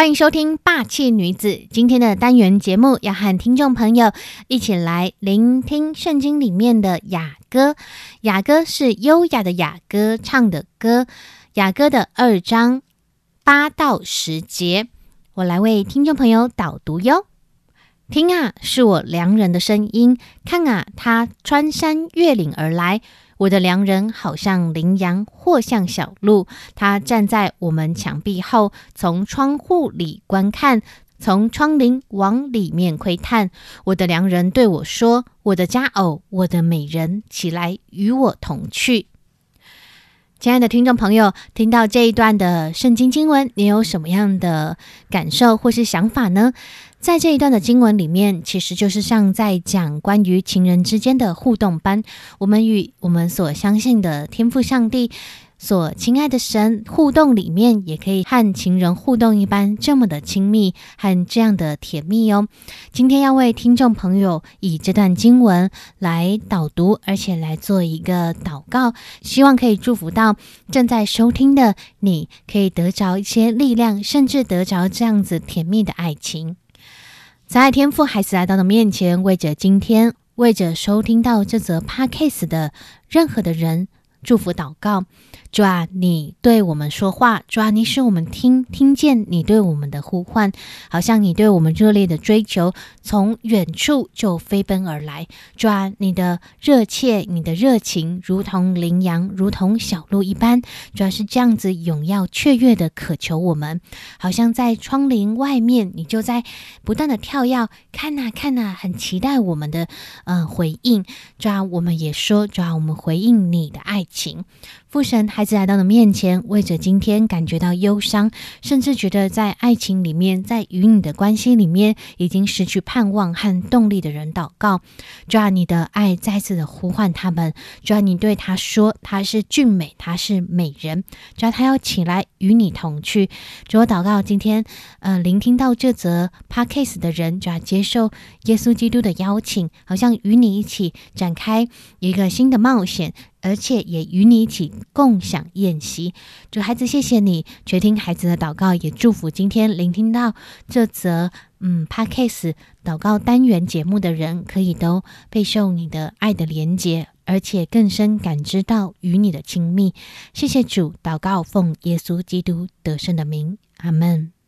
欢迎收听《霸气女子》今天的单元节目，要和听众朋友一起来聆听圣经里面的雅歌。雅歌是优雅的雅歌唱的歌，雅歌的二章八到十节，我来为听众朋友导读哟。听啊，是我良人的声音；看啊，他穿山越岭而来。我的良人好像羚羊，或像小鹿。他站在我们墙壁后，从窗户里观看，从窗棂往里面窥探。我的良人对我说：“我的佳偶，我的美人，起来与我同去。”亲爱的听众朋友，听到这一段的圣经经文，你有什么样的感受或是想法呢？在这一段的经文里面，其实就是像在讲关于情人之间的互动般，我们与我们所相信的天赋上帝、所亲爱的神互动里面，也可以和情人互动一般，这么的亲密和这样的甜蜜哦。今天要为听众朋友以这段经文来导读，而且来做一个祷告，希望可以祝福到正在收听的你，可以得着一些力量，甚至得着这样子甜蜜的爱情。在天父孩子来到的面前，为着今天，为着收听到这则 podcast 的任何的人。祝福祷告，主啊，你对我们说话，主啊，你使我们听听见你对我们的呼唤，好像你对我们热烈的追求，从远处就飞奔而来。主啊，你的热切，你的热情，如同羚羊，如同小鹿一般，主要是这样子踊跃雀跃的渴求我们，好像在窗棂外面，你就在不断的跳跃，看呐看呐，很期待我们的嗯回应。主啊，我们也说，主啊，我们回应你的爱。情父神，孩子来到了面前，为着今天感觉到忧伤，甚至觉得在爱情里面，在与你的关系里面已经失去盼望和动力的人祷告，主啊，你的爱再次的呼唤他们，主啊，你对他说，他是俊美，他是美人，主啊，他要起来与你同去。主我祷告，今天呃，聆听到这则 podcast 的人，就要接受耶稣基督的邀请，好像与你一起展开一个新的冒险。而且也与你一起共享宴席，主孩子，谢谢你垂听孩子的祷告，也祝福今天聆听到这则嗯 p a d k a s 祷告单元节目的人，可以都备受你的爱的连接，而且更深感知到与你的亲密。谢谢主，祷告奉耶稣基督得胜的名，阿门。